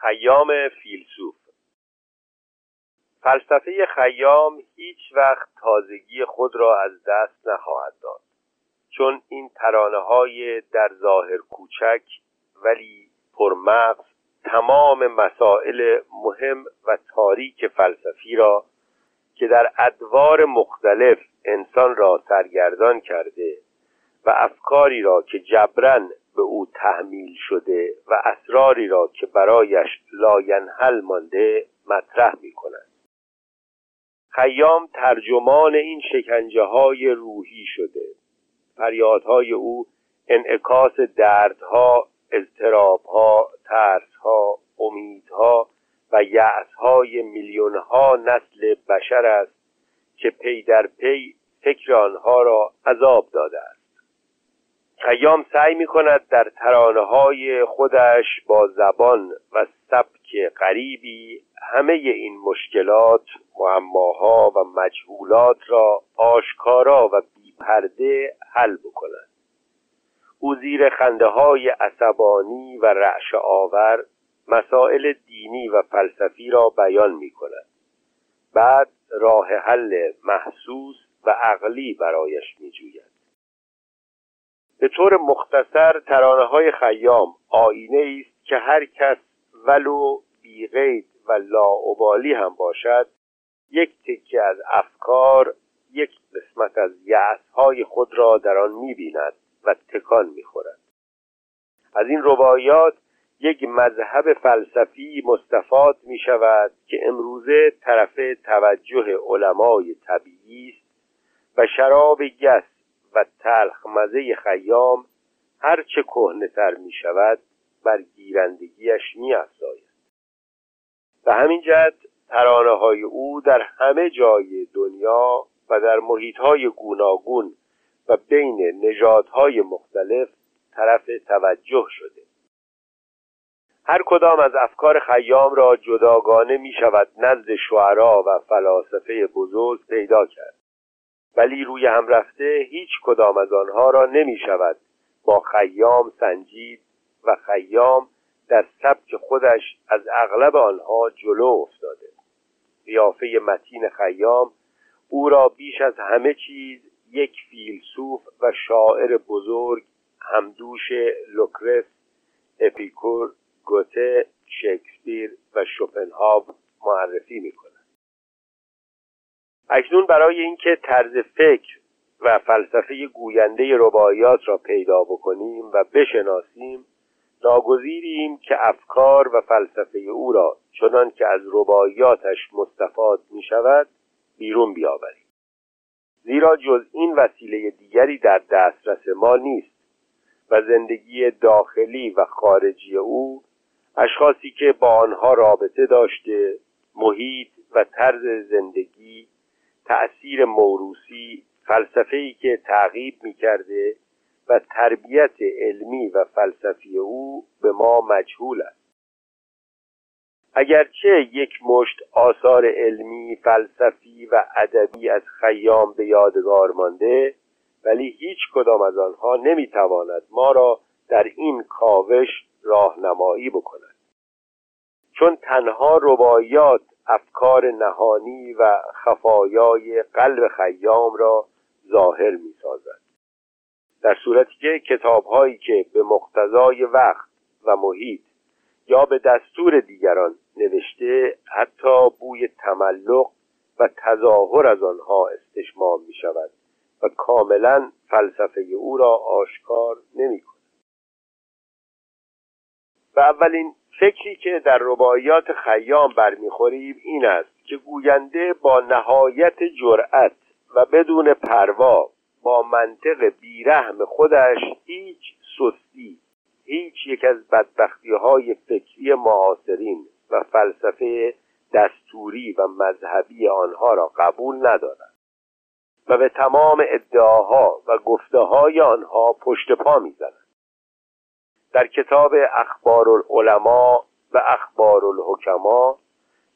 خیام فیلسوف. فلسفه خیام هیچ وقت تازگی خود را از دست نخواهد داد چون این ترانه های در ظاهر کوچک ولی پرمغز تمام مسائل مهم و تاریک فلسفی را که در ادوار مختلف انسان را سرگردان کرده و افکاری را که جبران به او تحمیل شده و اسراری را که برایش لاینحل مانده مطرح می کند خیام ترجمان این شکنجه های روحی شده. فریادهای او انعکاس دردها اضطرابها ترسها امیدها و یأسهای میلیونها نسل بشر است که پی در پی فکر آنها را عذاب داده خیام سعی می کند در ترانه های خودش با زبان و سبک غریبی همه این مشکلات معماها و مجهولات را آشکارا و بیپرده حل بکند. او زیر خنده های عصبانی و رعش آور مسائل دینی و فلسفی را بیان می کند بعد راه حل محسوس و عقلی برایش می جوید به طور مختصر ترانه های خیام آینه است که هر کس ولو بیغید و لاعبالی هم باشد یک تکه از افکار یک قسمت از های خود را در آن می‌بیند و تکان می‌خورد. از این روایات یک مذهب فلسفی مستفاد می شود که امروزه طرف توجه علمای طبیعی است و شراب گس تلخ مزه خیام هرچه کهنهتر می شود بر گیرندگیش می افزاید به همین جهت ترانه های او در همه جای دنیا و در محیط های گوناگون و بین نژادهای مختلف طرف توجه شده. هر کدام از افکار خیام را جداگانه می شود نزد شعرا و فلاسفه بزرگ پیدا کرد. ولی روی هم رفته هیچ کدام از آنها را نمی شود. با خیام سنجید و خیام در سبک خودش از اغلب آنها جلو افتاده. قیافه متین خیام او را بیش از همه چیز یک فیلسوف و شاعر بزرگ همدوش لوکرس اپیکور گوته شکسپیر و شوپنهاو معرفی می اکنون برای اینکه طرز فکر و فلسفه گوینده رباعیات را پیدا بکنیم و بشناسیم ناگزیریم که افکار و فلسفه او را چنان که از رباعیاتش مستفاد می شود بیرون بیاوریم. زیرا جز این وسیله دیگری در دسترس ما نیست و زندگی داخلی و خارجی او اشخاصی که با آنها رابطه داشته محیط و طرز زندگی تأثیر موروسی فلسفه‌ای که تعقیب می‌کرده و تربیت علمی و فلسفی او به ما مجهول است. اگرچه یک مشت آثار علمی فلسفی و ادبی از خیام به یادگار مانده ولی هیچ کدام از آنها نمی‌تواند ما را در این کاوش راهنمایی بکند. چون تنها رباعیات افکار نهانی و خفایای قلب خیام را ظاهر می سازد در صورتی که کتاب هایی که به مقتضای وقت و محیط یا به دستور دیگران نوشته حتی بوی تملق و تظاهر از آنها استشمام می شود و کاملا فلسفه او را آشکار نمی کند و اولین فکری که در رباعیات خیام برمیخوریم این است که گوینده با نهایت جرأت و بدون پروا با منطق بیرحم خودش هیچ سستی هیچ یک از بدبختی های فکری معاصرین و فلسفه دستوری و مذهبی آنها را قبول ندارد و به تمام ادعاها و گفته های آنها پشت پا می‌زند. در کتاب اخبار العلماء و اخبار الحکما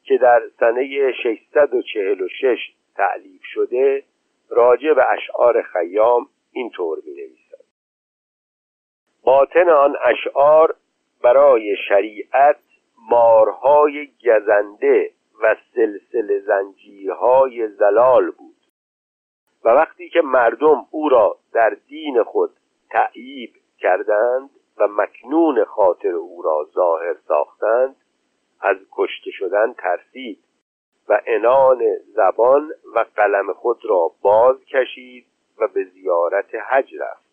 که در سنه 646 تعلیف شده راجع به اشعار خیام اینطور می نویسد باطن آن اشعار برای شریعت های گزنده و سلسله زنجیرهای زلال بود. و وقتی که مردم او را در دین خود تعییب کردند و مکنون خاطر او را ظاهر ساختند از کشته شدن ترسید و انان زبان و قلم خود را باز کشید و به زیارت حج رفت.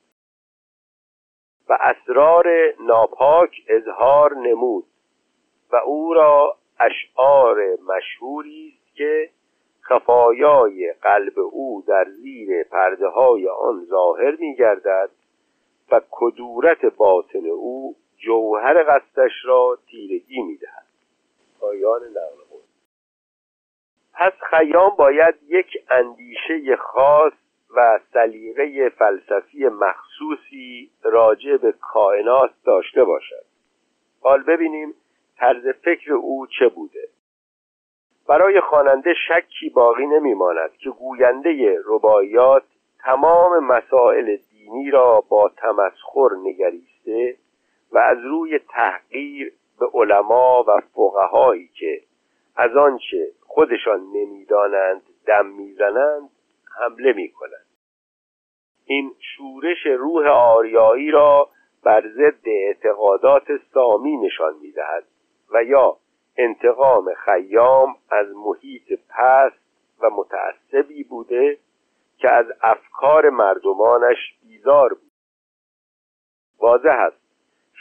و اسرار ناپاک اظهار نمود و او را اشعار مشهوری است که خفایای قلب او در زیر پرده های آن ظاهر می گردد و کدورت باطن او جوهر قصدش را تیرگی می دهد پایان نقل پس خیام باید یک اندیشه خاص و سلیقه فلسفی مخصوصی راجع به کائنات داشته باشد. حال ببینیم طرز فکر او چه بوده. برای خواننده شکی باقی نمیماند که گوینده رباعیات تمام مسائل دینی را با تمسخر نگریسته و از روی تحقیر به علما و فقهایی که از آنچه خودشان نمی‌دانند دم می‌زنند حمله می‌کنند. این شورش روح آریایی را بر ضد اعتقادات سامی نشان می‌دهد و یا انتقام خیام از محیط پست و متعصبی بوده که از افکار مردمانش بیزار بود. واضح است.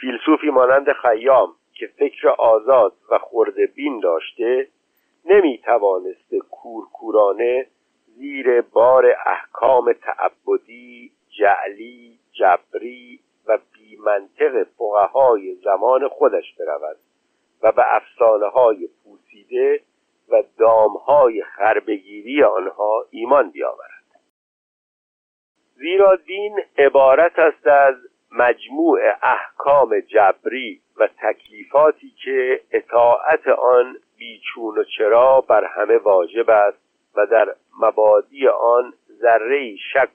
فیلسوفی مانند خیام که فکر آزاد و خورده بین داشته نمی توانسته کورکورانه زیر بار احکام تعبدی جعلی جبری و بیمنطق فقهای زمان خودش برود و به افسانه های پوسیده و دامهای خربگیری آنها ایمان بیاورد. زیرا دین عبارت است از مجموع احکام جبری و تکلیفاتی که اطاعت آن بیچون و چرا بر همه واجب است و در مبادی آن ذره شک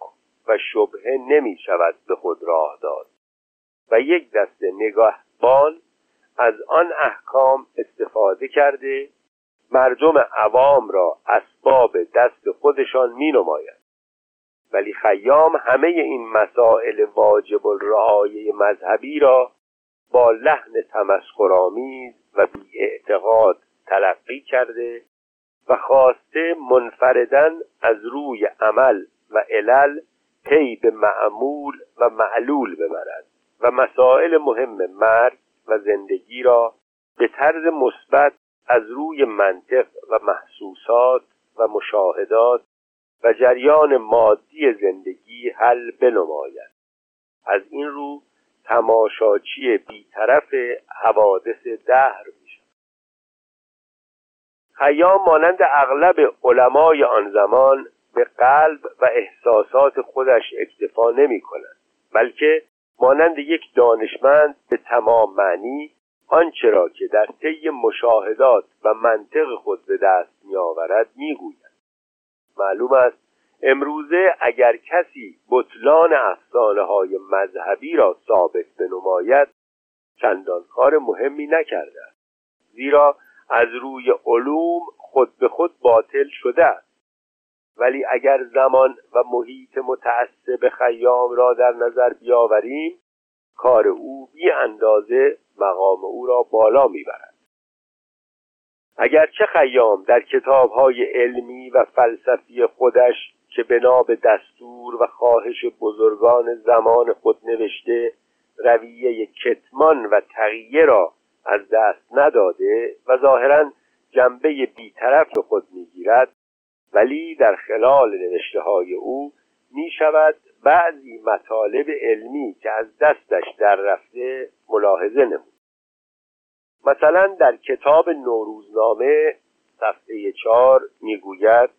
و شبهه نمی شود به خود راه داد. و یک دسته نگاهبان از آن احکام استفاده کرده مردم عوام را اسباب دست خودشان می نماید. ولی خیام همه این مسائل واجب الرعایه مذهبی را با لحن تمسخرآمیز و بی اعتقاد تلقی کرده و خواسته منفردن از روی عمل و علل پی به معمول و معلول ببرد و مسائل مهم مرد و زندگی را به طرز مثبت از روی منطق و محسوسات و مشاهدات و جریان مادی زندگی حل بنماید. از این رو تماشاچی بیطرف حوادث دهر می‌شد خیام مانند اغلب علمای آن زمان به قلب و احساسات خودش اکتفا نمی کند بلکه مانند یک دانشمند به تمام معنی آنچه را که در طی مشاهدات و منطق خود به دست میآورد می‌گوید. معلوم است امروزه اگر کسی بطلان افسانه های مذهبی را ثابت بنماید چندان کار مهمی نکرده است. زیرا از روی علوم خود به خود باطل شده است. ولی اگر زمان و محیط متعصب خیام را در نظر بیاوریم کار او بی اندازه مقام او را بالا می‌برد. اگرچه خیام در کتابهای علمی و فلسفی خودش که بنا به دستور و خواهش بزرگان زمان خود نوشته رویه کتمان و تغییر را از دست نداده و ظاهرا جنبه بیطرف خود می‌گیرد ولی در خلال نوشته های او می شود بعضی مطالب علمی که از دستش در رفته ملاحظه نمود. مثلا در کتاب نوروزنامه صفحه چهار می‌گوید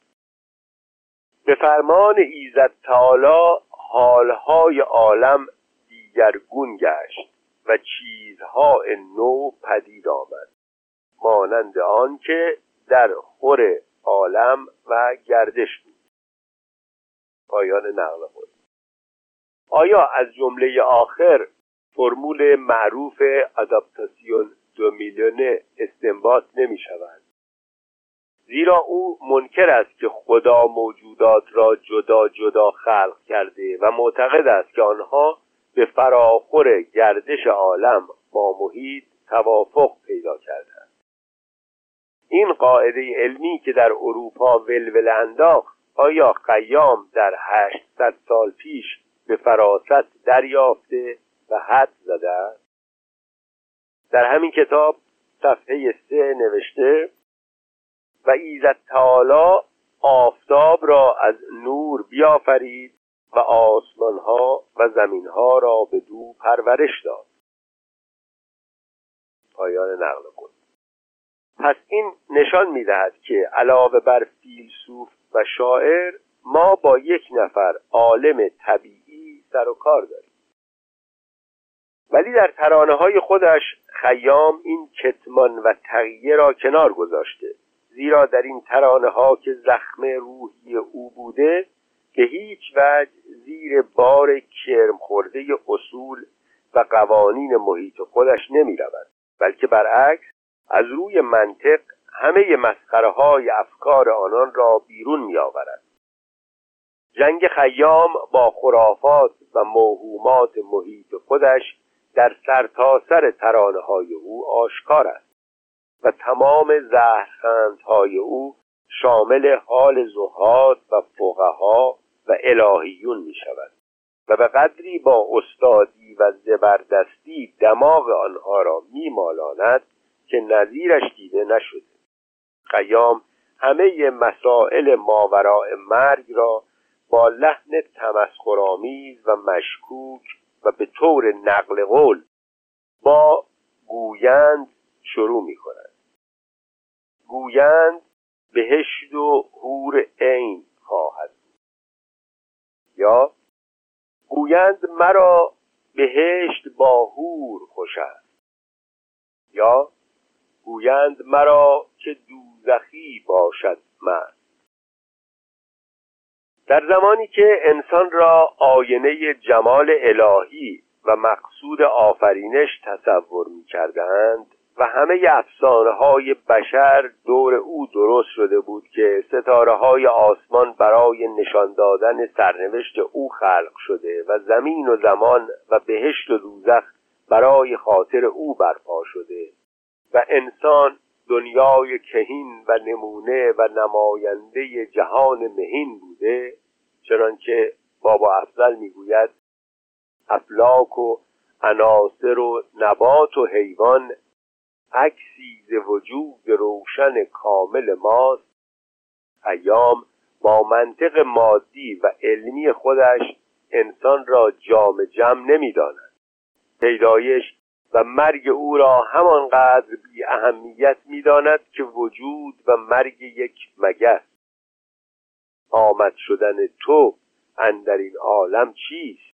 به فرمان ایزد تعالی حالهای عالم دیگرگون گشت و چیزها نو پدید آمد مانند آنکه در خور عالم و گردش بود. پایان نقل خود آیا از جمله آخر فرمول معروف اداپتاسیون دو میلیونه استنباط نمی شود زیرا او منکر است که خدا موجودات را جدا جدا خلق کرده و معتقد است که آنها به فراخور گردش عالم با محیط توافق پیدا کردند. این قاعده علمی که در اروپا ولول انداخت آیا قیام در هشتصد سال پیش به فراست دریافته و حد زده است؟ در همین کتاب صفحه سه نوشته و ایزد تعالی آفتاب را از نور بیافرید و آسمانها و زمینها را به دو پرورش داد. پایان نقل کن پس این نشان می‌دهد که علاوه بر فیلسوف و شاعر ما با یک نفر عالم طبیعی سر و کار داریم. ولی در ترانه های خودش خیام این کتمان و تغییر را کنار گذاشته زیرا در این ترانه ها که زخم روحی او بوده به هیچ وجه زیر بار کرم خورده اصول و قوانین محیط خودش نمی رود بلکه برعکس از روی منطق همه مسخره های افکار آنان را بیرون می آورد جنگ خیام با خرافات و موهومات محیط خودش در سرتاسر سر ترانه های او آشکار است و تمام زهرخندهای او شامل حال زهاد و فقها و الهیون می شود و به قدری با استادی و زبردستی دماغ آنها را می مالاند که نظیرش دیده نشده. قیام همه مسائل ماوراء مرگ را با لحن تمسخرآمیز و مشکوک و به طور نقل قول با گویند شروع می کند گویند بهشت و هور عین خواهد یا گویند مرا بهشت با هور خوش است. یا گویند مرا که دوزخی باشد مست در زمانی که انسان را آینه جمال الهی و مقصود آفرینش تصور می کردند و همه افسانه های بشر دور او درست شده بود که ستاره های آسمان برای نشان دادن سرنوشت او خلق شده و زمین و زمان و بهشت و دوزخ برای خاطر او برپا شده و انسان دنیای کهین و نمونه و نماینده جهان مهین بوده چنانکه بابا افضل می‌گوید افلاک و عناصر و نبات و حیوان عکسی ز وجود روشن کامل ماست. ایام با منطق مادی و علمی خودش انسان را جام جمع نمی‌داند. پیدایش و مرگ او را همانقدر بی اهمیت می‌داند که وجود و مرگ یک مگس. آمد شدن تو اندر این عالم چیست؟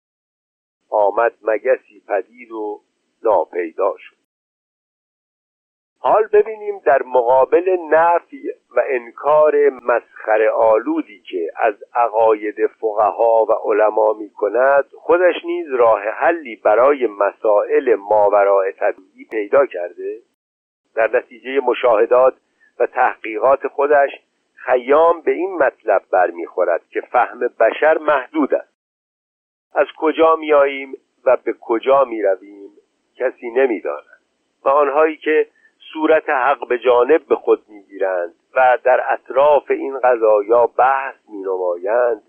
آمد مگسی پدید و ناپیدا شد. حال ببینیم در مقابل نفی و انکار مسخره آلودی که از عقاید فقها و علما می کند خودش نیز راه حلی برای مسائل ماورای طبیعی پیدا کرده. در نتیجه مشاهدات و تحقیقات خودش خیام به این مطلب برمیخورد که فهم بشر محدود است. از کجا میاییم و به کجا می‌رویم کسی نمی‌داند. و آنهایی که صورت حق به جانب به خود می‌گیرند و در اطراف این قضایا بحث می نمایند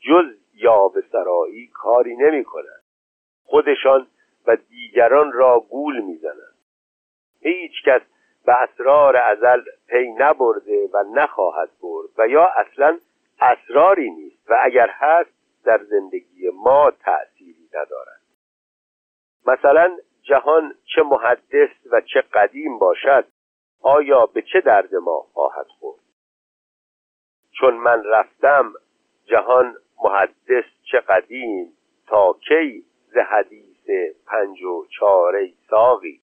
جز یا به سرایی کاری نمی کنند خودشان و دیگران را گول می‌زنند. هیچ کس به اسرار ازل پی نبرده و نخواهد برد و یا اصلا اسراری نیست و اگر هست در زندگی ما تأثیری ندارد. مثلا جهان چه محدث و چه قدیم باشد آیا به چه درد ما خواهد خورد؟ چون من رفتم جهان محدث چه قدیم تا کی ز حدیث پنج و چاره ساقی؟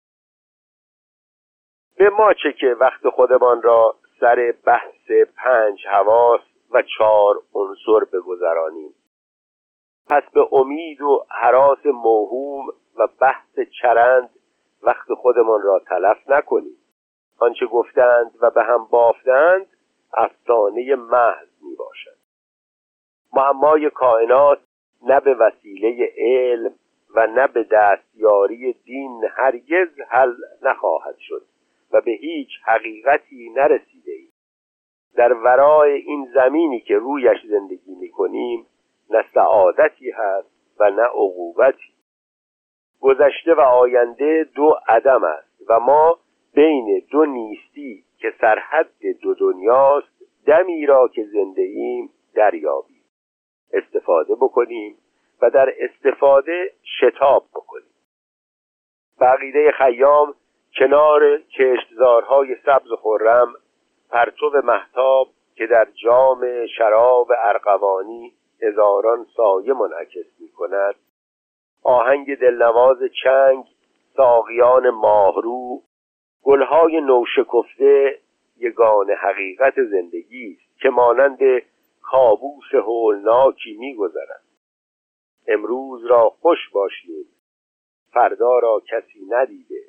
به ما چه که وقت خودمان را سر بحث پنج حواس و چهار عنصر بگذرانیم. پس به امید و حراس موهوم و بحث چرند وقت خودمان را تلف نکنیم. آنچه گفتند و به هم بافتند افسانه محض می باشد معمای کائنات نه به وسیله علم و نه به دستیاری دین هرگز حل نخواهد شد و به هیچ حقیقتی نرسیده ایم. در ورای این زمینی که رویش زندگی می کنیم نه سعادتی هست و نه عقوبتی. گذشته و آینده دو عدم است و ما بین دو نیستی که سرحد دو دنیاست دمی را که زنده ایم دریابیم. استفاده بکنیم و در استفاده شتاب بکنیم. بقیده خیام کنار کشتزارهای سبز و خرم پرتو محتاب که در جام شراب ارقوانی هزاران سایه منعکس می کند آهنگ دلنواز چنگ ساقیان ماهرو گلهای نوشکفته یگان حقیقت زندگی است که مانند کابوس هولناکی میگذرد. امروز را خوش باشیم فردا را کسی ندیده.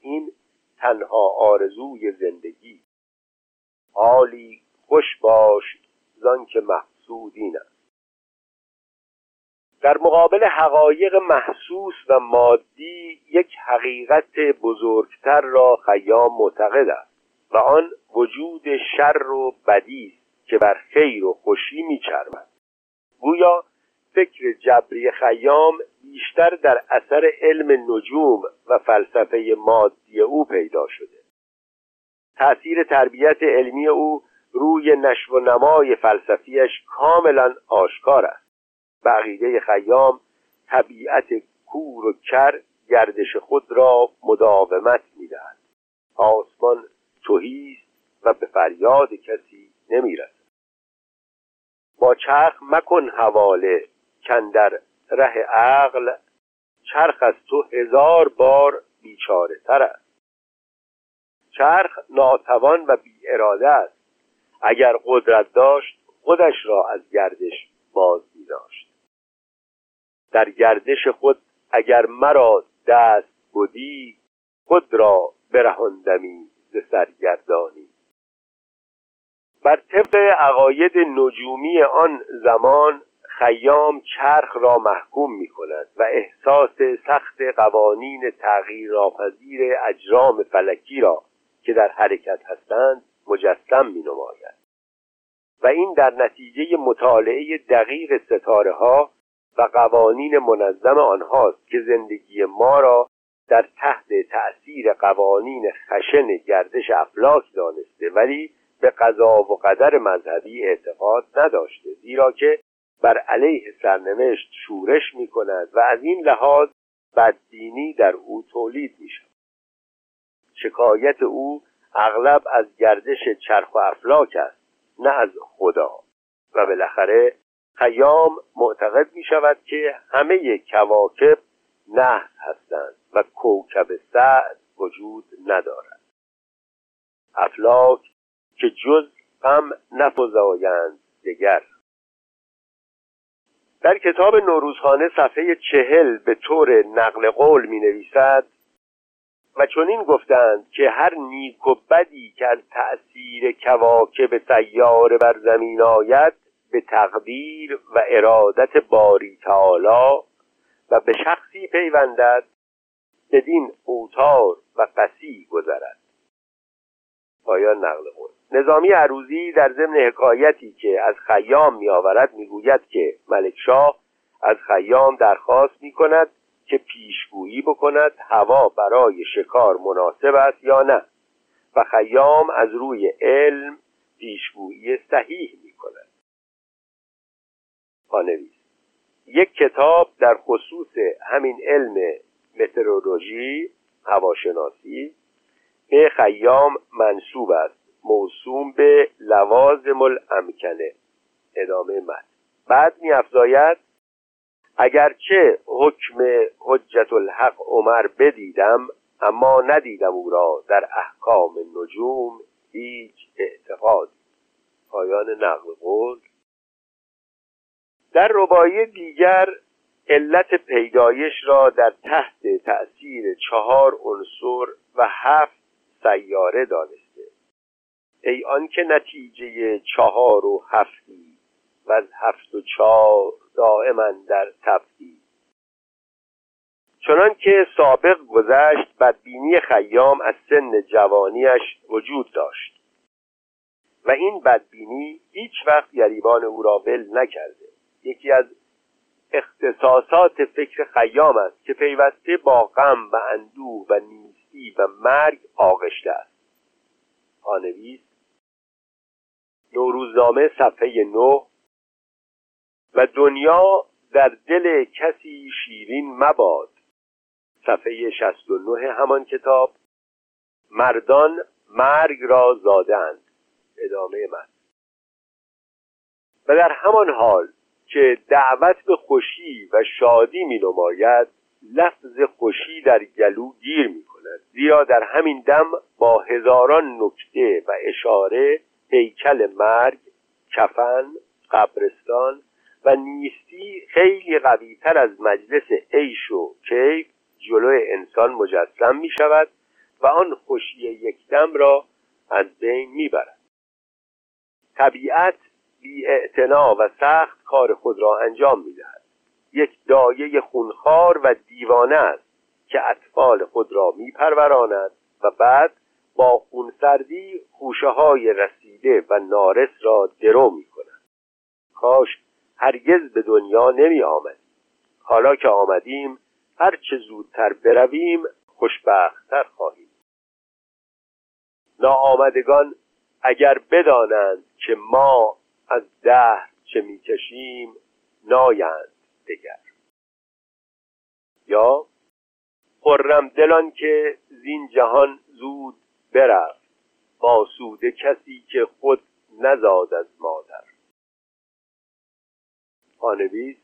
این تنها آرزوی زندگی. حالی خوش باش زان که محسود این است. در مقابل حقایق محسوس و مادی یک حقیقت بزرگتر را خیام معتقد است و آن وجود شر و بدی است که بر خیر و خوشی میچرمد گویا فکر جبری خیام بیشتر در اثر علم نجوم و فلسفه مادی او پیدا شده. تأثیر تربیت علمی او روی نشو و نمای فلسفیش کاملا آشکار است. بقیده خیام طبیعت کور و کر گردش خود را مداومت می‌دهد. آسمان توهی و به فریاد کسی نمی‌رسد. با چرخ مکن حواله کندر ره عقل چرخ از تو هزار بار بیچاره تر است. چرخ ناتوان و بی اراده است. اگر قدرت داشت خودش را از گردش باز می داشت. در گردش خود اگر مرا دست بودی خود را برهاندمی ز سرگردانی. بر طبق عقاید نجومی آن زمان خیام چرخ را محکوم می کند و احساس سخت قوانین تغییرآپذیر اجرام فلکی را که در حرکت هستند مجسم می نماید و این در نتیجه مطالعه دقیق ستاره ها و قوانین منظم آنهاست که زندگی ما را در تحت تأثیر قوانین خشن گردش افلاک دانسته ولی به قضا و قدر مذهبی اعتقاد نداشته زیرا که بر علیه سرنوشت شورش می کند و از این لحاظ بددینی در او تولید می شود شکایت او اغلب از گردش چرخ و افلاک است نه از خدا. و بالاخره خیام معتقد می شود که همه کواکب نحس هستند و کوکب سعد وجود ندارد. افلاک که جز غم نفزایند دگر. در کتاب نوروزخانه صفحه چهل به طور نقل قول می نویسد و چنین گفتند که هر نیک و بدی که از تأثیر کواکب سیاره بر زمین آید به تقدیر و ارادت باری تعالی و به شخصی پیوندد بدین اوتار و قسی گذرد. پایان نقل قول. نظامی عروزی در ضمن حکایتی که از خیام میآورد می‌گوید که ملکشاه از خیام درخواست می کند که پیشگویی بکند هوا برای شکار مناسب است یا نه و خیام از روی علم پیشگویی صحیح می کند پانویس یک کتاب در خصوص همین علم مترولوژی هواشناسی به خیام منصوب است. موسوم به لوازم الامکنه ادامه مد بعد می افزاید اگرچه حکم حجت الحق عمر بدیدم اما ندیدم او را در احکام نجوم هیچ اعتقاد پایان نقل قول. در ربایی دیگر علت پیدایش را در تحت تأثیر چهار عنصر و هفت سیاره دانسته. ای آنکه نتیجه چهار و هفتی و از هفت و چهار دائما در تفتی. چنان که سابق گذشت بدبینی خیام از سن جوانیش وجود داشت. و این بدبینی هیچ وقت گریبان او را ول نکرده. یکی از اختصاصات فکر خیام است که پیوسته با غم و اندوه و نیستی و مرگ آغشته است. پانویس نوروزنامه صفحه نو و دنیا در دل کسی شیرین مباد. صفحه 69 همان کتاب. مردان مرگ را زادند ادامه من. و در همان حال که دعوت به خوشی و شادی می نماید لفظ خوشی در گلو گیر می کند زیرا در همین دم با هزاران نکته و اشاره هیکل مرگ کفن قبرستان و نیستی خیلی قویتر از مجلس عیش و کیف جلو انسان مجسم می شود و آن خوشی یکدم را از بین می برد طبیعت بی و سخت کار خود را انجام می دهد یک دایه خونخوار و دیوانه است که اطفال خود را می پروراند و بعد با خونسردی خوشه های رسیده و نارس را درو می کند کاش هرگز به دنیا نمی آمد حالا که آمدیم هر چه زودتر برویم خوشبختتر خواهیم. ناآمدگان اگر بدانند که ما از دهر چه می‌کشیم نایند دگر. یا خرم دلان که زین جهان زود برفت باسوده کسی که خود نزاد از مادر. پانویس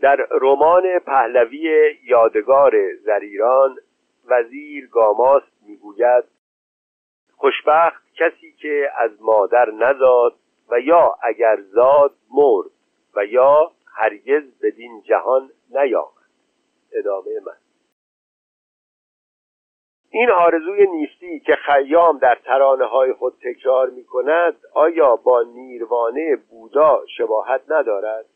در رمان پهلوی یادگار زریران وزیر گاماست می‌گوید خوشبخت کسی که از مادر نزاد و یا اگر زاد مرد و یا هرگز بدین جهان نیامد ادامه من این آرزوی نیستی که خیام در ترانه های خود تکرار می کند آیا با نیروانه بودا شباهت ندارد؟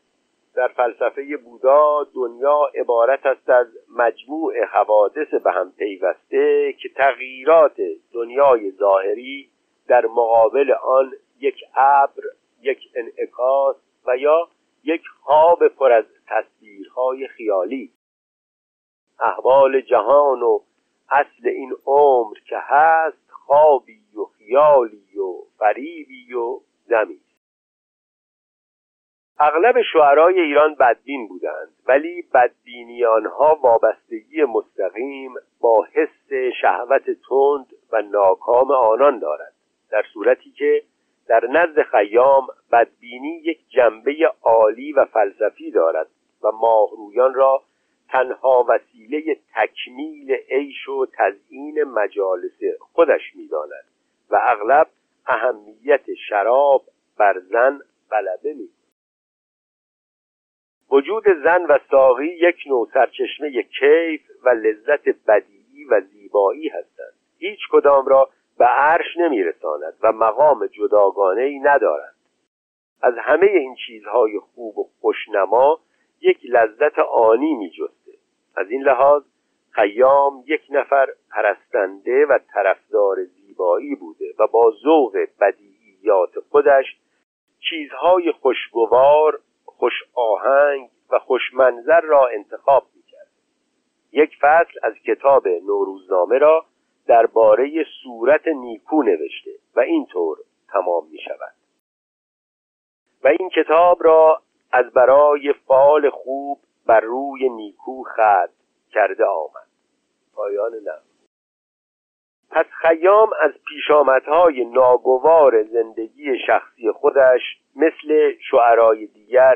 در فلسفه بودا دنیا عبارت است از مجموع حوادث به هم پیوسته که تغییرات دنیای ظاهری در مقابل آن یک ابر یک انعکاس و یا یک خواب پر از تصویرهای خیالی. احوال جهان و اصل این عمر که هست خوابی و خیالی و فریبی و زمین اغلب شعرای ایران بدبین بودند ولی بدبینی آنها وابستگی مستقیم با حس شهوت تند و ناکام آنان دارد. در صورتی که در نزد خیام بدبینی یک جنبه عالی و فلسفی دارد و ماهرویان را تنها وسیله تکمیل عیش و تزیین مجالس خودش می‌داند و اغلب اهمیت شراب بر زن غلبه می وجود زن و ساقی یک نوع سرچشمه کیف و لذت بدیعی و زیبایی هستند. هیچ کدام را به عرش نمیرساند و مقام جداگانه ای ندارند. از همه این چیزهای خوب و خوشنما یک لذت آنی میجسته. از این لحاظ خیام یک نفر پرستنده و طرفدار زیبایی بوده و با ذوق بدیعیات خودش چیزهای خوشگوار خوش آهنگ و خوشمنظر را انتخاب می‌کرد. یک فصل از کتاب نوروزنامه را درباره صورت نیکو نوشته و اینطور تمام می شود و این کتاب را از برای فال خوب بر روی نیکو خط کرده آمد. پایان نم پس خیام از پیشامدهای ناگوار زندگی شخصی خودش مثل شعرای دیگر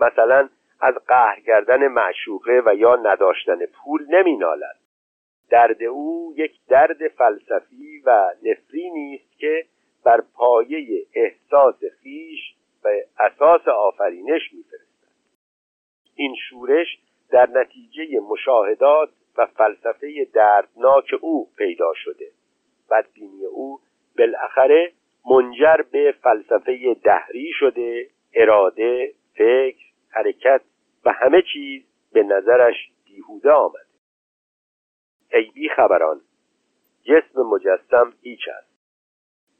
مثلا از قهر کردن معشوقه و یا نداشتن پول نمی نالد درد او یک درد فلسفی و نفرینی است که بر پایه احساس خیش و اساس آفرینش میفرستد. این شورش در نتیجه مشاهدات و فلسفه دردناک او پیدا شده. بدبینی او بالاخره منجر به فلسفه دهری شده اراده فکر حرکت و همه چیز به نظرش بیهوده آمده ای بی خبران. جسم مجسم هیچ است.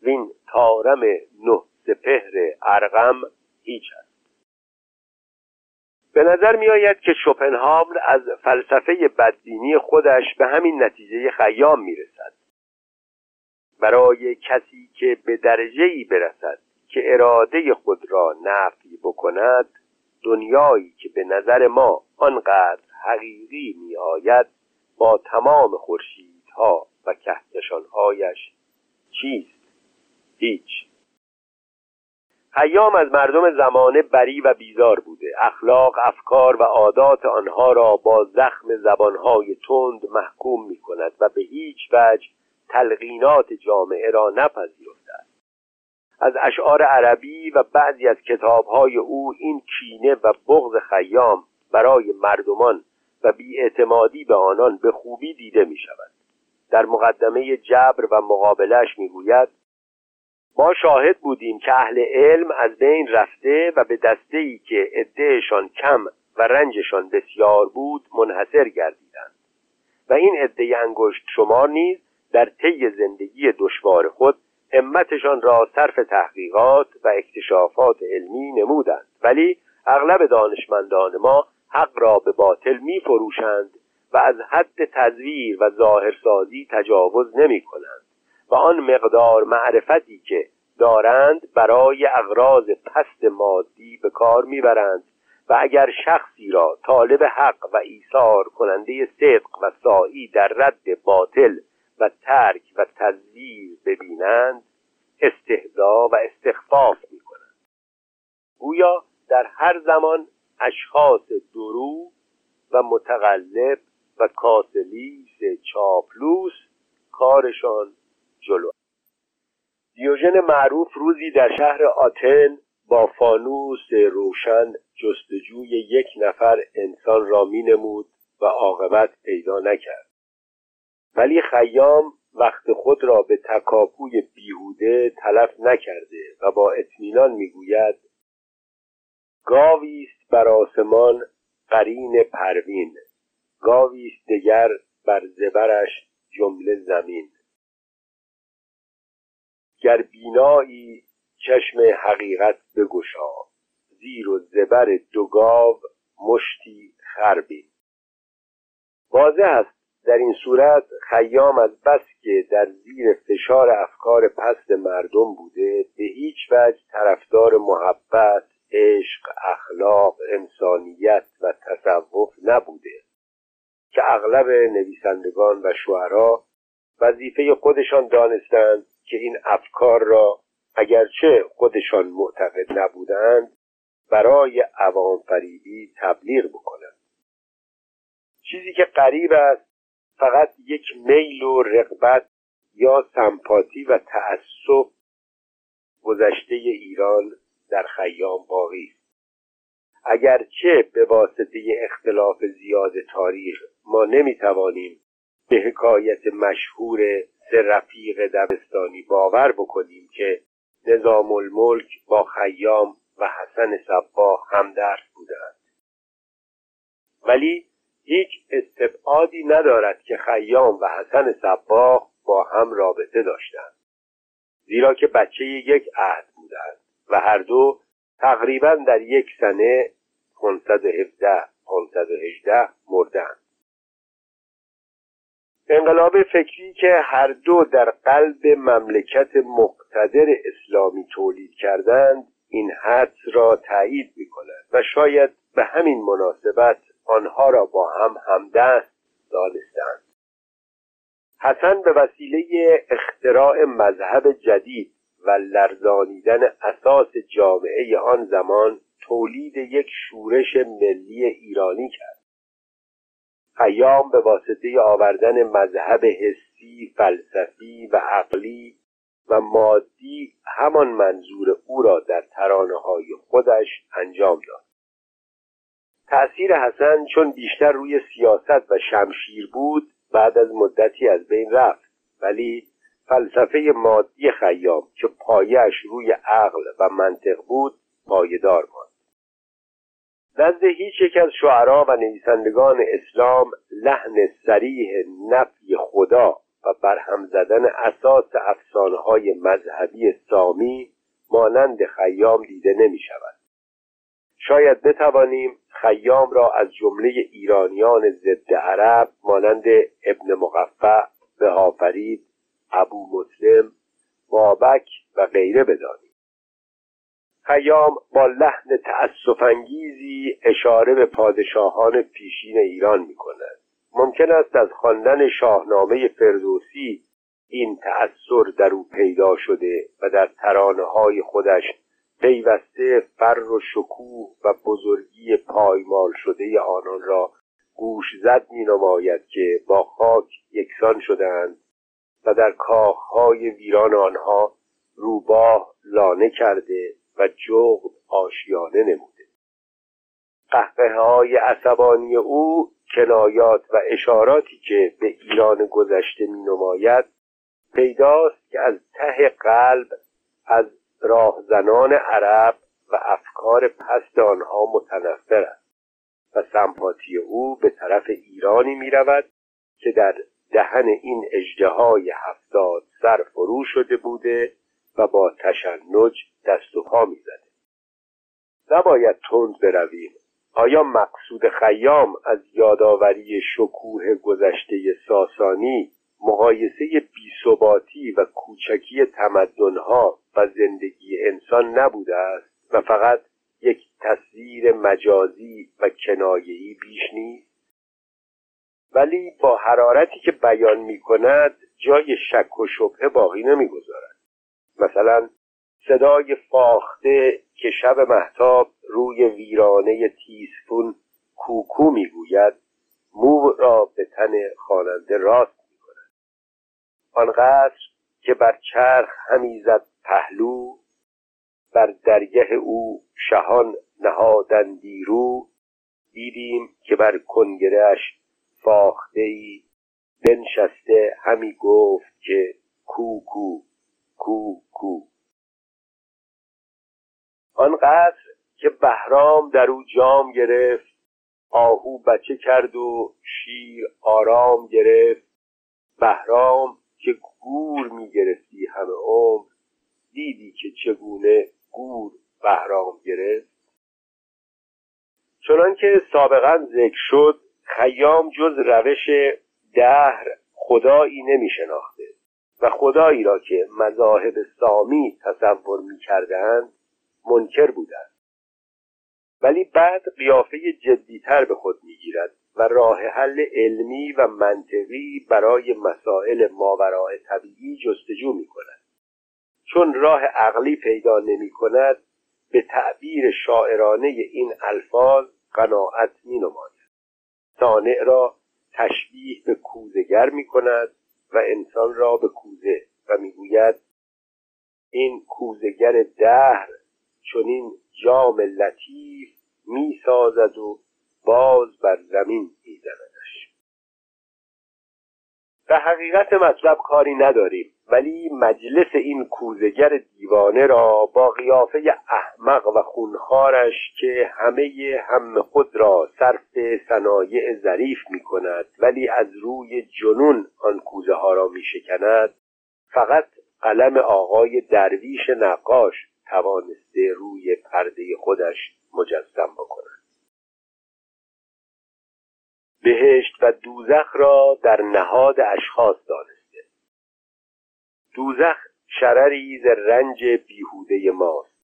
وین تارم نه سپهر ارغم هیچ است. به نظر می آید که شوپنهاور از فلسفه بدبینی خودش به همین نتیجه خیام می رسد. برای کسی که به درجه ای برسد که اراده خود را نفی بکند دنیایی که به نظر ما آنقدر حقیقی می آید با تمام خورشیدها و کهکشانهایش چیست؟ هیچ. ایام از مردم زمانه بری و بیزار بوده. اخلاق افکار و عادات آنها را با زخم زبانهای تند محکوم می کند و به هیچ وجه تلقینات جامعه را نپذیرفته است از اشعار عربی و بعضی از کتابهای او این کینه و بغض خیام برای مردمان و بیاعتمادی به آنان به خوبی دیده می شود در مقدمه جبر و مقابلش می گوید ما شاهد بودیم که اهل علم از بین رفته و به دسته ای که عدهشان کم و رنجشان بسیار بود منحصر گردیدند. و این عده انگشت شمار نیز در طی زندگی دشوار خود همتشان را صرف تحقیقات و اکتشافات علمی نمودند. ولی اغلب دانشمندان ما حق را به باطل می فروشند و از حد تزویر و ظاهرسازی تجاوز نمی کنند و آن مقدار معرفتی که دارند برای اغراض پست مادی به کار می‌برند و اگر شخصی را طالب حق و ایثار کننده صدق و سایی در رد باطل و ترک و تزویر ببینند استهدا و استخفاف می کنند گویا در هر زمان اشخاص درو و متقلب و کاسلیس چاپلوس کارشان جلو. دیوژن معروف روزی در شهر آتن با فانوس روشن جستجوی یک نفر انسان را می نمود و عاقبت پیدا نکرد. ولی خیام وقت خود را به تکاپوی بیهوده تلف نکرده و با اطمینان می‌گوید گاویست بر آسمان قرین پروین گاویست دگر بر زبرش جمله زمین. گر بینایی چشم حقیقت بگشا زیر و زبر دو گاو مشتی خربین. واضح است در این صورت خیام از بس که در زیر فشار افکار پست مردم بوده به هیچ وجه طرفدار محبت عشق اخلاق انسانیت و تصوف نبوده که اغلب نویسندگان و شعرا وظیفه خودشان دانستند که این افکار را اگرچه خودشان معتقد نبودند برای عوام فریبی تبلیغ بکنند. چیزی که قریب است فقط یک میل و رغبت یا سمپاتی و تعصب گذشته ایران در خیام باقی است. اگرچه به واسطه اختلاف زیاد تاریخ ما نمی‌توانیم به حکایت مشهور سه رفیق دبستانی باور بکنیم که نظام الملک با خیام و حسن صبا همدرس بودند. ولی هیچ استبعادی ندارد که خیام و حسن صبا با هم رابطه داشتند. زیرا که بچه یک عهد بودند. و هر دو تقریبا در یک سنه 517 518 مردند انقلاب فکری که هر دو در قلب مملکت مقتدر اسلامی تولید کردند این حدس را تایید می کند و شاید به همین مناسبت آنها را با هم همدست دانستند. حسن به وسیله اختراع مذهب جدید و لرزانیدن اساس جامعه آن زمان تولید یک شورش ملی ایرانی کرد. خیام به واسطه آوردن مذهب حسی فلسفی و عقلی و مادی همان منظور او را در ترانه های خودش انجام داد. تأثیر حسن چون بیشتر روی سیاست و شمشیر بود بعد از مدتی از بین رفت ولی فلسفه مادی خیام که پایش روی عقل و منطق بود پایدار ماند. نزد هیچ یک از شعرا و نویسندگان اسلام لحن سریح نفی خدا و برهم زدن اساس افسانه های مذهبی سامی مانند خیام دیده نمی شود شاید بتوانیم خیام را از جمله ایرانیان ضد عرب مانند ابن مقفع به هافرید ابو مسلم بابک و غیره بدانیم خیام با لحن تأسفانگیزی اشاره به پادشاهان پیشین ایران می کند ممکن است از خواندن شاهنامه فردوسی این تأثر در او پیدا شده و در ترانه های خودش پیوسته فر و شکوه و بزرگی پایمال شده آنان را گوش زد می نماید که با خاک یکسان شدند و در کاخهای ویران آنها روباه لانه کرده و جغد آشیانه نموده. قهقه های عصبانی او کنایات و اشاراتی که به ایران گذشته می نماید پیداست که از ته قلب از راهزنان عرب و افکار پست آنها متنفر است و سمپاتی او به طرف ایرانی می رود که در دهن این اجدهای هفتاد سر فرو شده بوده و با تشنج دست و پا می‌زده. نباید تند برویم. آیا مقصود خیام از یادآوری شکوه گذشته ساسانی مقایسه بیثباتی و کوچکی تمدنها و زندگی انسان نبوده است و فقط یک تصویر مجازی و کنایه‌ای بیش نیست؟ ولی با حرارتی که بیان می کند جای شک و شبهه باقی نمی‌گذارد. مثلا صدای فاخته که شب محتاب روی ویرانه تیسفون کوکو می‌گوید مو را به تن خواننده راست می کند آنقدر که بر چرخ همی زد پهلو بر درگه او شهان نهادندی رو دیدیم که بر کنگرهش فاخته ای بنشسته همی گفت که کو کو کو کو. آن قصر که بهرام در او جام گرفت آهو بچه کرد و شیر آرام گرفت. بهرام که گور می‌گرفتی همه عمر دیدی که چگونه گور بهرام گرفت. چنان که سابقا ذکر شد خیام جز روش دهر خدایی نمی شناخته و خدایی را که مذاهب سامی تصور می کردند منکر بودند. ولی بعد قیافه جدیتر به خود می‌گیرد و راه حل علمی و منطقی برای مسائل ماورای طبیعی جستجو می کند چون راه عقلی پیدا نمی کند به تعبیر شاعرانه این الفاظ قناعت می نماید صانع را تشبیه به کوزگر می کند و انسان را به کوزه و می‌گوید این کوزگر دهر چنین جام لطیف می‌سازد و باز بر زمین میزندش به حقیقت مطلب کاری نداریم ولی مجلس این کوزگر دیوانه را با قیافه احمق و خونخارش که همه هم خود را صرف صنایع ظریف می کند ولی از روی جنون آن کوزه ها را می شکند فقط قلم آقای درویش نقاش توانسته روی پرده خودش مجسم بکند. بهشت و دوزخ را در نهاد اشخاص دانسته. دوزخ شرری ز رنج بیهوده ماست.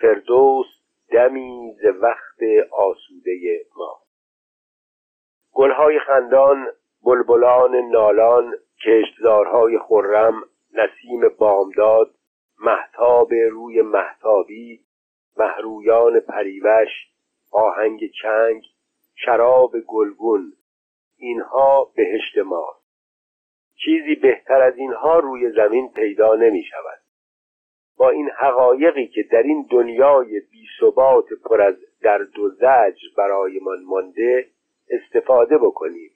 فردوس دمی ز وقت آسوده ما گلهای خندان بلبلان نالان کشتزارهای خرم نسیم بامداد محتاب روی محتابی محرویان پریوش آهنگ چنگ شراب گلگون اینها بهشت ماست چیزی بهتر از اینها روی زمین پیدا نمی شود. با این حقایقی که در این دنیای بی ثبات پر از درد و زجر برایمان مانده استفاده بکنیم.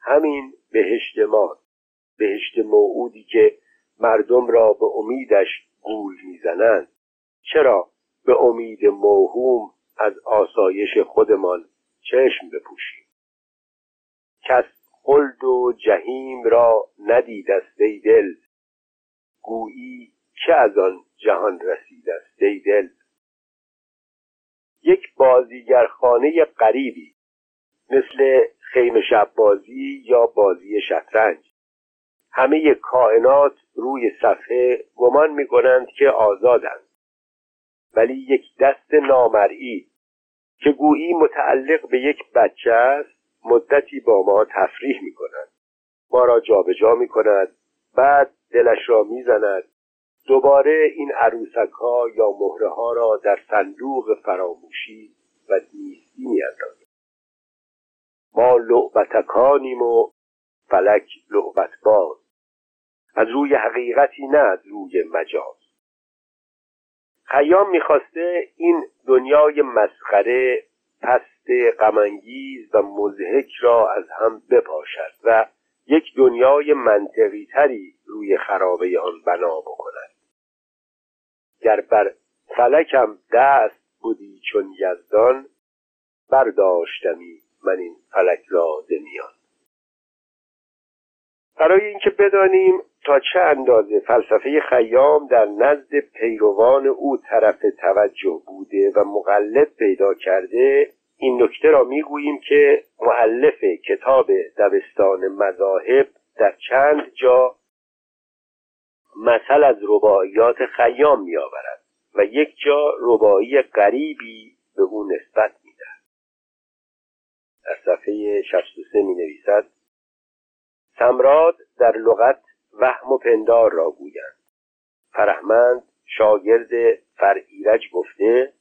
همین بهشت ما. بهشت موعودی که مردم را به امیدش گول می‌زنند چرا؟ به امید موهوم از آسایش خودمان. چشم بپوشیم کس خلد و جهیم را ندید است ای دل. گویی که از آن جهان رسید است ای دل؟ یک بازیگرخانه غریبی مثل خیمه شب بازی یا بازی شطرنج. همه کائنات روی صفحه گمان می‌کنند که آزادند. ولی یک دست نامرئی که گویی متعلق به یک بچه است مدتی با ما تفریح می کند ما را جابجا جا می کند بعد دلش را می زند دوباره این عروسک ها یا مهره ها را در صندوق فراموشی و نیستی می ما لعبتکانیم و فلک لعبت باز از روی حقیقتی نه از روی مجاز. خیام می‌خواسته این دنیای مسخره پست غمانگیز و مزهک را از هم بپاشد و یک دنیای منطقی تری روی خرابه آن بنا بکند. گر بر فلکم دست بودی چون یزدان برداشتمی من این فلک را میان برای اینکه بدانیم تا چه اندازه فلسفه خیام در نزد پیروان او طرف توجه بوده و مقلب پیدا کرده این نکته را می‌گوییم که معلف کتاب دبستان مذاهب در چند جا مثل از رباعیات خیام میآورد و یک جا ربایی غریبی به او نسبت می‌دهد. در صفحه 63 می نویسد سمراد در لغت وهم و پندار را گویند. فرهمند شاگرد فرعیرج گفته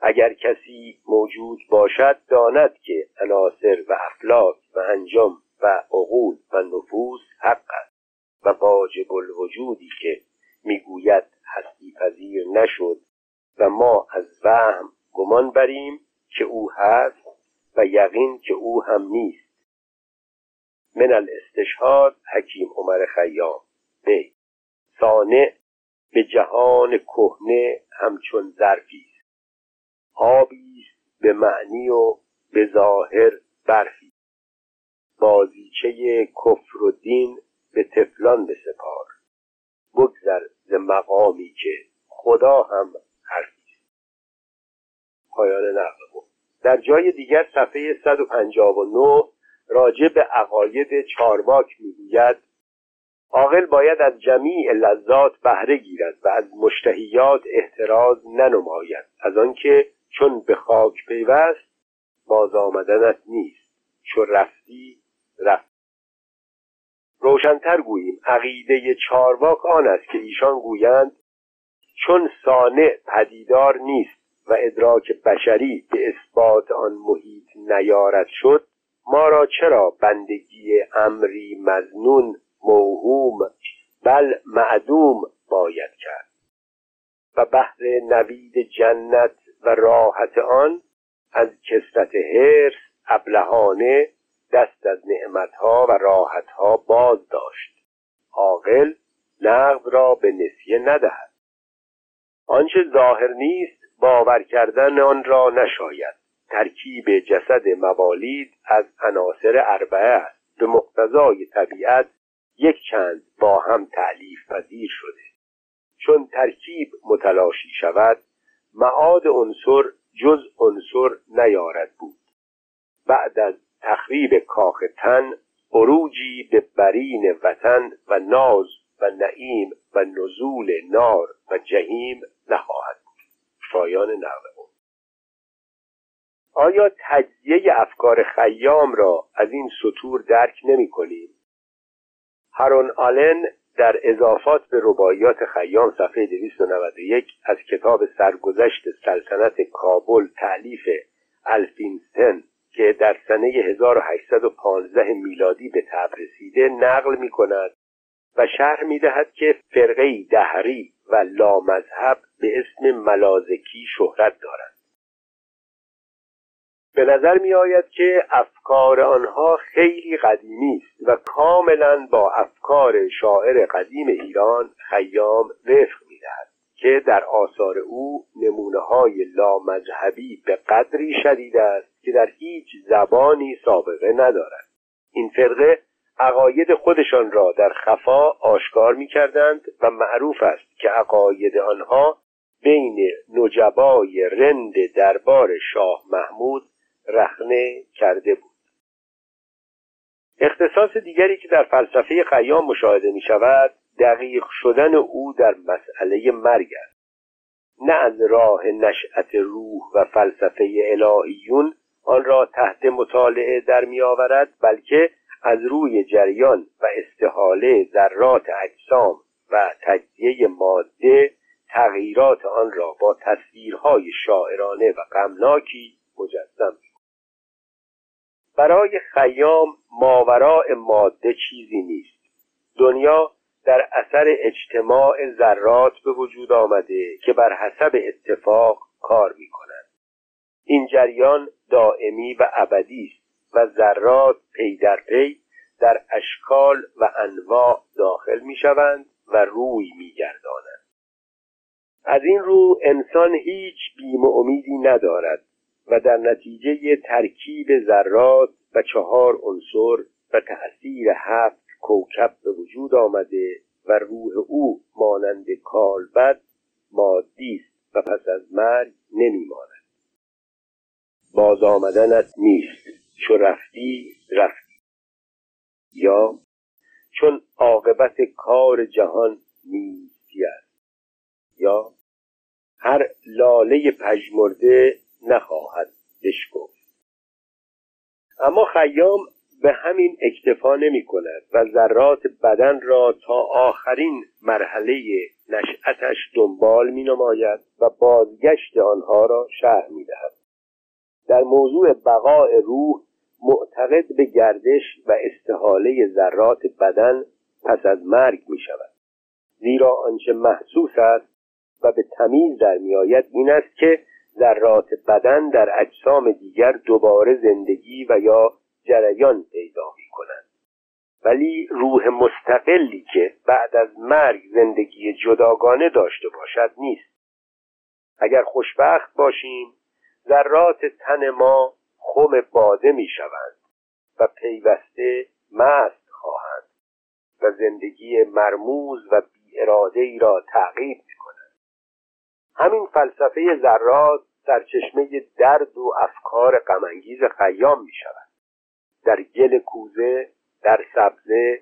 اگر کسی موجود باشد داند که عناصر و افلاک و انجام و عقول و نفوس حق است و واجب الوجودی که می‌گوید هستی پذیر نشد و ما از وهم گمان بریم که او هست و یقین که او هم نیست. من الاستشهاد حکیم عمر خیام. بی سانع به جهان کهنه همچون ظرفی است. آبی به معنی و به ظاهر برفی. بازیچه کفر و دین به تفلان بسپار بگذر ز مقامی که خدا هم حرفی پایان نقل در جای دیگر صفحه 159 راجع به عقاید چارواک می‌گوید عاقل باید از جمیع لذات بهره گیرد و از مشتهیات احتراز ننماید از آنکه چون به خاک پیوست باز آمدنت نیست چون رفتی رفت. روشنتر گوییم عقیده چارواک آن است که ایشان گویند چون صانع پدیدار نیست و ادراک بشری به اثبات آن محیط نیارد شد ما را چرا بندگی امری مزنون موهوم بل معدوم باید کرد؟ و بحر نوید جنت و راحت آن از کسرت حرس ابلهانه دست از نعمتها و راحتها باز داشت. عاقل نقد را به نسیه ندهد. آنچه ظاهر نیست باور کردن آن را نشاید. ترکیب جسد موالید از عناصر اربعه است. به مقتضای طبیعت یک چند با هم تعلیف پذیر شده. چون ترکیب متلاشی شود معاد عنصر جز عنصر نیارد بود. بعد از تخریب کاخ تن عروجی به برین وطن و ناز و نعیم و نزول نار و جهیم نخواهد بود. پایان نقل آیا تجزیه افکار خیام را از این سطور درک نمی کنیم؟ هرون آلن در اضافات به رباعیات خیام صفحه 291 از کتاب سرگذشت سلطنت کابل تعلیف الفینستن که در سنه 1815 میلادی به تب رسیده نقل می کند و شرح می دهد که فرقه دهری و لامذهب به اسم ملازکی شهرت دارد به نظر می آید که افکار آنها خیلی قدیمی است و کاملا با افکار شاعر قدیم ایران خیام وفق می دهد که در آثار او نمونه های لامذهبی به قدری شدید است که در هیچ زبانی سابقه ندارد. این فرقه عقاید خودشان را در خفا آشکار می کردند و معروف است که عقاید آنها بین نجبای رند دربار شاه محمود رخنه کرده بود. اختصاص دیگری که در فلسفه قیام مشاهده می شود دقیق شدن او در مسئله مرگ است. نه از راه نشأت روح و فلسفه الهیون آن را تحت مطالعه در می آورد بلکه از روی جریان و استحاله ذرات اجسام و تجزیه ماده تغییرات آن را با تصویرهای شاعرانه و غمناکی مجسم برای خیام ماوراء ماده چیزی نیست. دنیا در اثر اجتماع ذرات به وجود آمده که بر حسب اتفاق کار می کنند این جریان دائمی و ابدی است و ذرات پی در پی در اشکال و انواع داخل می شوند و روی می گردانند. از این رو انسان هیچ بیم امیدی ندارد. و در نتیجه ترکیب ذرات و چهار عنصر و تأثیر هفت کوکب به وجود آمده و روح او مانند کالبد مادی است و پس از مرگ نمیماند. باز آمدنت نیست. چو رفتی رفتی. یا چون عاقبت کار جهان نیستی است. یا هر لاله پژمرده نخواهد بشکفت اما خیام به همین اکتفا نمی کند و ذرات بدن را تا آخرین مرحله نشأتش دنبال می نماید و بازگشت آنها را شرح می دهد. در موضوع بقاء روح معتقد به گردش و استحاله ذرات بدن پس از مرگ می شود زیرا آنچه محسوس است و به تمیز در می آید این است که ذرات بدن در اجسام دیگر دوباره زندگی و یا جریان پیدا می کنند ولی روح مستقلی که بعد از مرگ زندگی جداگانه داشته باشد نیست. اگر خوشبخت باشیم ذرات تن ما خم باده می شوند و پیوسته مست خواهند و زندگی مرموز و بی اراده ای را تعقیب همین فلسفه ذرات سرچشمه درد و افکار غمانگیز خیام می شود در گل کوزه در سبزه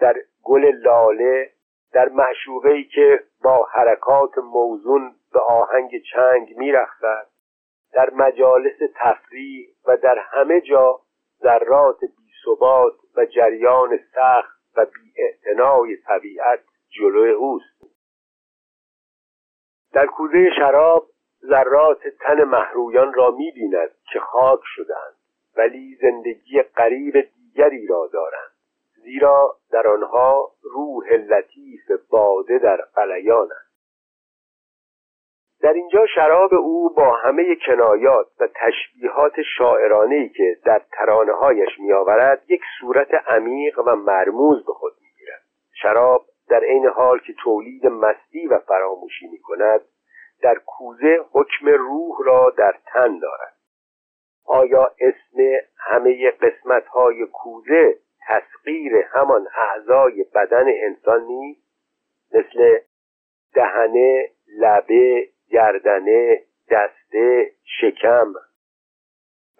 در گل لاله در معشوقه که با حرکات موزون به آهنگ چنگ میرخصد در مجالس تفریح و در همه جا ذرات ثبات و جریان سخت و بی طبیعت جلوی اوست. در کوزه شراب ذرات تن محرویان را می‌بیند که خاک شدند ولی زندگی قریب دیگری را دارند. زیرا در آنها روح لطیف باده در قلیان است. در اینجا شراب او با همه کنایات و تشبیهات شاعرانهی که در ترانه هایش میآورد یک صورت عمیق و مرموز به خود می‌گیرد. شراب در عین حال که تولید مستی و فراموشی می کند در کوزه حکم روح را در تن دارد. آیا اسم همه قسمت های کوزه تسخیر همان اعضای بدن انسان نیست؟ مثل دهنه لبه گردنه دسته شکم.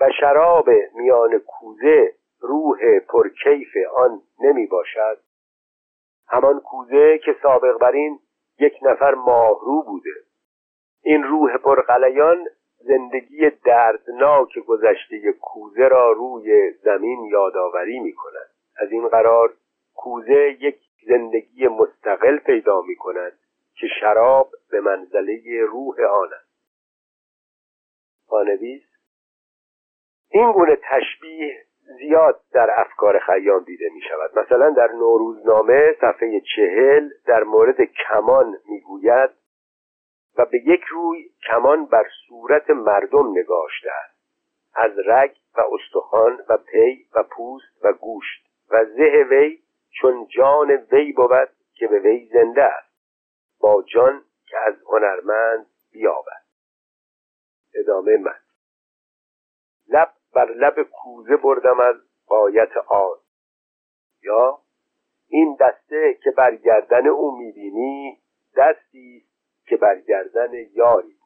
و شراب میان کوزه روح پرکیف آن نمی باشد همان کوزه که سابق بر این یک نفر ماهرو بوده. این روح پرقلیان زندگی دردناک گذشته کوزه را روی زمین یادآوری می کند از این قرار کوزه یک زندگی مستقل پیدا می کند که شراب به منزله روح آن است. پانویس این گونه تشبیه زیاد در افکار خیام دیده می شود مثلا در نوروزنامه صفحه چهل در مورد کمان می گوید و به یک روی کمان بر صورت مردم نگاشته است از رگ و استخوان و پی و پوست و گوشت و زه وی چون جان وی بود که به وی زنده است. با جان که از هنرمند بیابد. ادامه من. لب بر لب کوزه بردم از قایت آن. یا این دسته که برگردن او می‌بینی دستی که برگردن یاری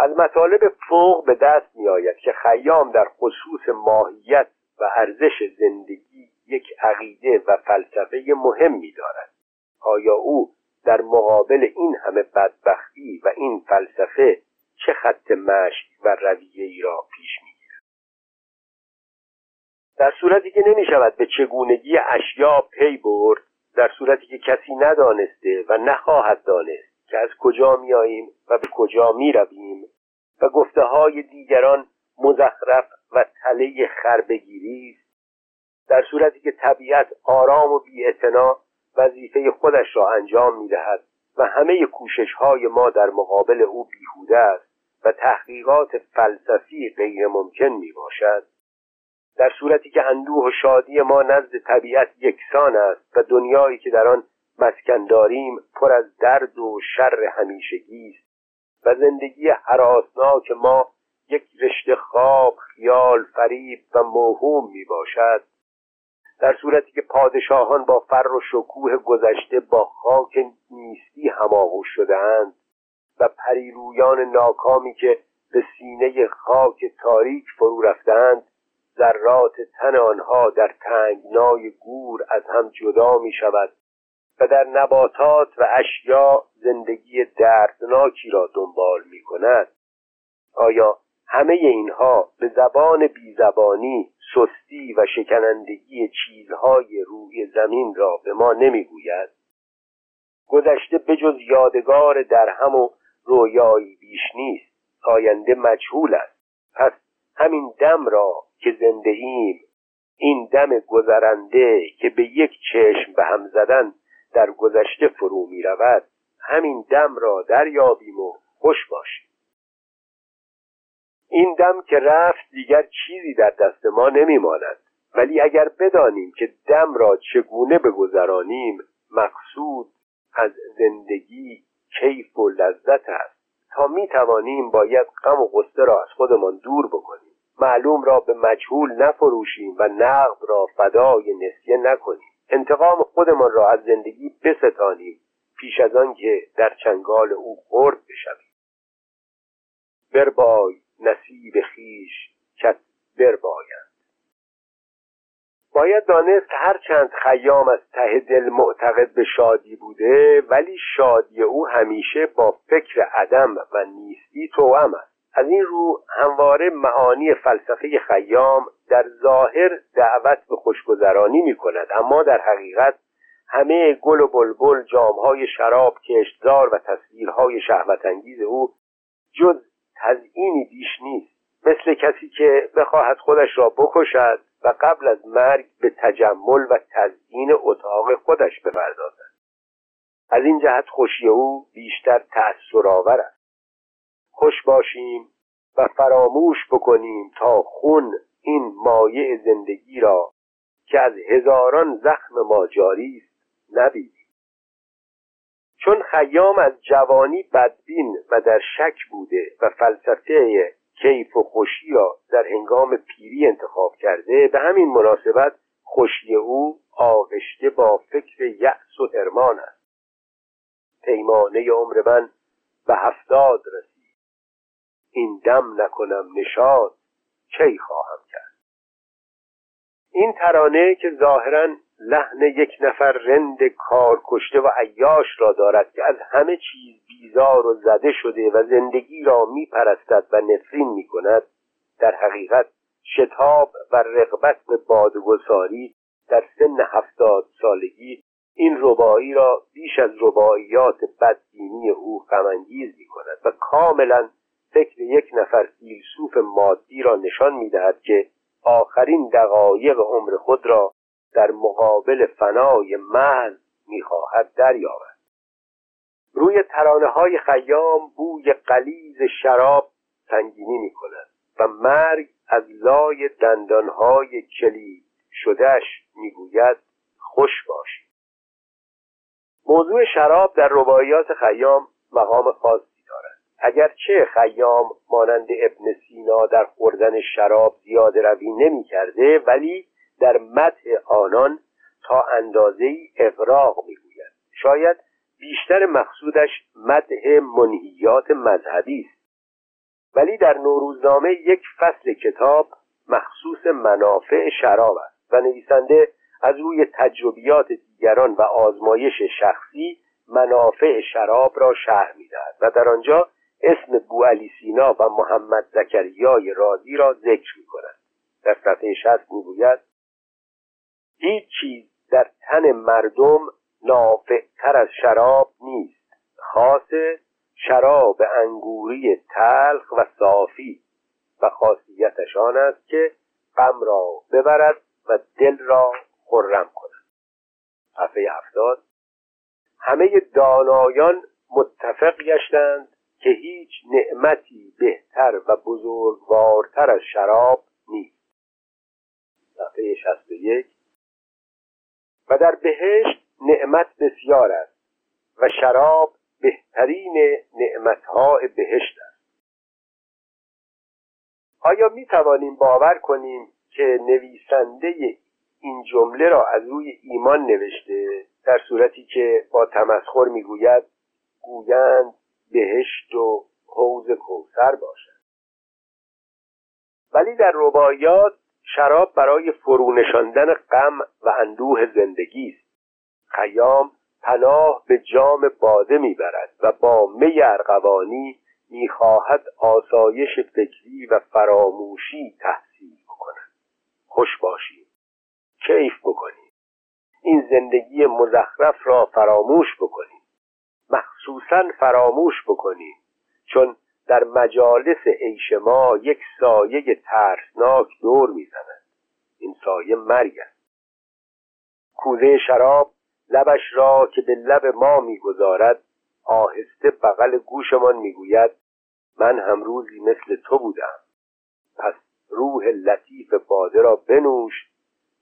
از مطالب فوق به دست می آید که خیام در خصوص ماهیت و ارزش زندگی یک عقیده و فلسفه مهمی دارد. آیا او در مقابل این همه بدبختی و این فلسفه چه خط مشی و رویه ای را پیش می‌گیرد؟ در صورتی که نمی شود به چگونگی اشیا پی برد در صورتی که کسی ندانسته و نخواهد دانست که از کجا میاییم و به کجا می رویم و گفته های دیگران مزخرف و تله خربگیری است در صورتی که طبیعت آرام و بیاعتنا وظیفه خودش را انجام می دهد و همه کوشش های ما در مقابل او بیهوده است. و تحقیقات فلسفی غیر ممکن می باشد در صورتی که اندوه و شادی ما نزد طبیعت یکسان است و دنیایی که در آن مسکن داریم پر از درد و شر همیشگی است و زندگی حراسناک ما یک رشته خواب خیال فریب و موهوم می باشد در صورتی که پادشاهان با فر و شکوه گذشته با خاک نیستی هماغوش شدهاند و پریرویان ناکامی که به سینه خاک تاریک فرو رفتند ذرات تن آنها در تنگنای گور از هم جدا می شود و در نباتات و اشیا زندگی دردناکی را دنبال می کند. آیا همه اینها به زبان بیزبانی سستی و شکنندگی چیزهای روی زمین را به ما نمی‌گوید؟ گذشته بجز یادگار در هم و رویایی بیش نیست. آینده مجهول است. پس همین دم را که زنده ایم این دم گذرنده که به یک چشم به هم زدن در گذشته فرو می رود همین دم را دریابیم و خوش باشیم. این دم که رفت دیگر چیزی در دست ما نمی ماند. ولی اگر بدانیم که دم را چگونه بگذرانیم مقصود از زندگی کیف و لذت است. تا می توانیم باید غم و غصه را از خودمان دور بکنیم. معلوم را به مجهول نفروشیم و نقد را فدای نسیه نکنیم. انتقام خودمان را از زندگی بستانیم پیش از آن که در چنگال او خرد بشویم. بربای نصیب خیش کت بربایند باید دانست هرچند خیام از ته دل معتقد به شادی بوده ولی شادی او همیشه با فکر عدم و نیستی توأم است. از این رو همواره معانی فلسفه خیام در ظاهر دعوت به خوشگذرانی می کند اما در حقیقت همه گل و بلبل جامهای شراب کشتزار و تصویرهای شهوتانگیز او جز تزئینی بیش نیست. مثل کسی که بخواهد خودش را بکشد و قبل از مرگ به تجمل و تزیین اتاق خودش بپردازد. از این جهت خوشی او بیشتر تأثرآور است. خوش باشیم و فراموش بکنیم تا خون این مایع زندگی را که از هزاران زخم ما جاری است نبینیم. چون خیام از جوانی بدبین و در شک بوده و فلسفه کیف و خوشی را در هنگام پیری انتخاب کرده به همین مناسبت خوشی او آغشته با فکر یأس و هرمان است. پیمانه عمر من به هفتاد رسید. این دم نکنم نشاد کی خواهم کرد؟ این ترانه که ظاهرا لحن یک نفر رند کار کشته و عیاش را دارد که از همه چیز بیزار و زده شده و زندگی را میپرستد و نفرین می کند در حقیقت شتاب و رغبت به بادگساری در سن هفتاد سالگی این ربایی را بیش از رباعیات بدبینی او غمانگیز می کند و کاملا فکر یک نفر فیلسوف مادی را نشان می دهد که آخرین دقایق عمر خود را در مقابل فنای محض می‌خواهد دریابد. روی ترانه های خیام بوی قلیز شراب سنگینی می کند و مرگ از لای دندانهای کلید شدهش می‌گوید خوش باشی موضوع شراب در رباعیات خیام مقام خاصی دارد. اگرچه خیام مانند ابن سینا در خوردن شراب زیاده روی نمی کرده ولی در مدح آنان تا اندازه ای اغراق می‌گوید. شاید بیشتر مقصودش مدح منهیات مذهبی است. ولی در نوروزنامه یک فصل کتاب مخصوص منافع شراب است و نویسنده از روی تجربیات دیگران و آزمایش شخصی منافع شراب را شرح می‌دهد و در آنجا اسم بوعلی سینا و محمد زکریای رازی را ذکر می کند در صفحه شست می‌گوید هیچ چیز در تن مردم نافعتر از شراب نیست. خاص شراب انگوری تلخ و صافی و خاصیتش آن است که غم را ببرد و دل را خرم کند. صفحه هفتاد. همه دانایان متفق گشتند که هیچ نعمتی بهتر و بزرگوارتر از شراب نیست. صفحه 61 و در بهشت نعمت بسیار است و شراب بهترین نعمتهای بهشت است. آیا می توانیم باور کنیم که نویسنده این جمله را از روی ایمان نوشته؟ در صورتی که با تمسخر می‌گوید گویند بهشت و حوز کوثر باشد. ولی در رباعیات شراب برای فرونشاندن غم و اندوه زندگی است. خیام پناه به جام باده می‌برد و با می ارغوانی می‌خواهد آسایش فکری و فراموشی تحصیل بکند. خوش باشیم کیف بکنیم این زندگی مزخرف را فراموش بکنیم مخصوصا فراموش بکنیم چون در مجالس عیش ما یک سایه ترسناک دور می‌زند. این سایه مرگ است. کوزه شراب لبش را که به لب ما می‌گذارد آهسته بغل گوشمان می‌گوید من هم روزی مثل تو بودم. پس روح لطیف باده را بنوش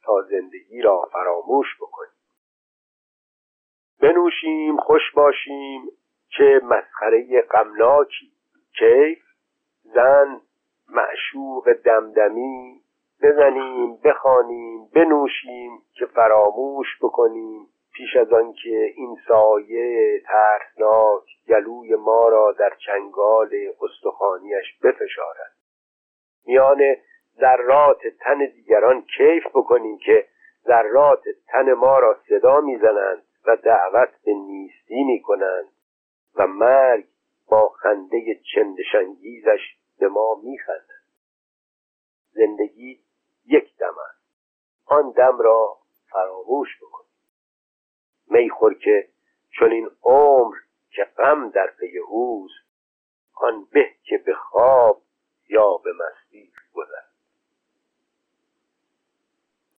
تا زندگی را فراموش بکنیم بنوشیم خوش باشیم چه مسخره غمناکی کیف زن معشوق دمدمی بزنیم بخوانیم بنوشیم که فراموش بکنیم پیش از آنکه این سایه ترسناک گلوی ما را در چنگال استخوانیش بفشارد. میان ذرات تن دیگران کیف بکنیم که ذرات تن ما را صدا می‌زنند و دعوت به نیستی می‌کنند و مرگ با خنده چندشنگیزش به ما میخندد زندگی یک دم است. آن دم را فراموش بکنیم. میخور که چون این عمر که غم در پی اوست آن به که به خواب یا به مستی گذر.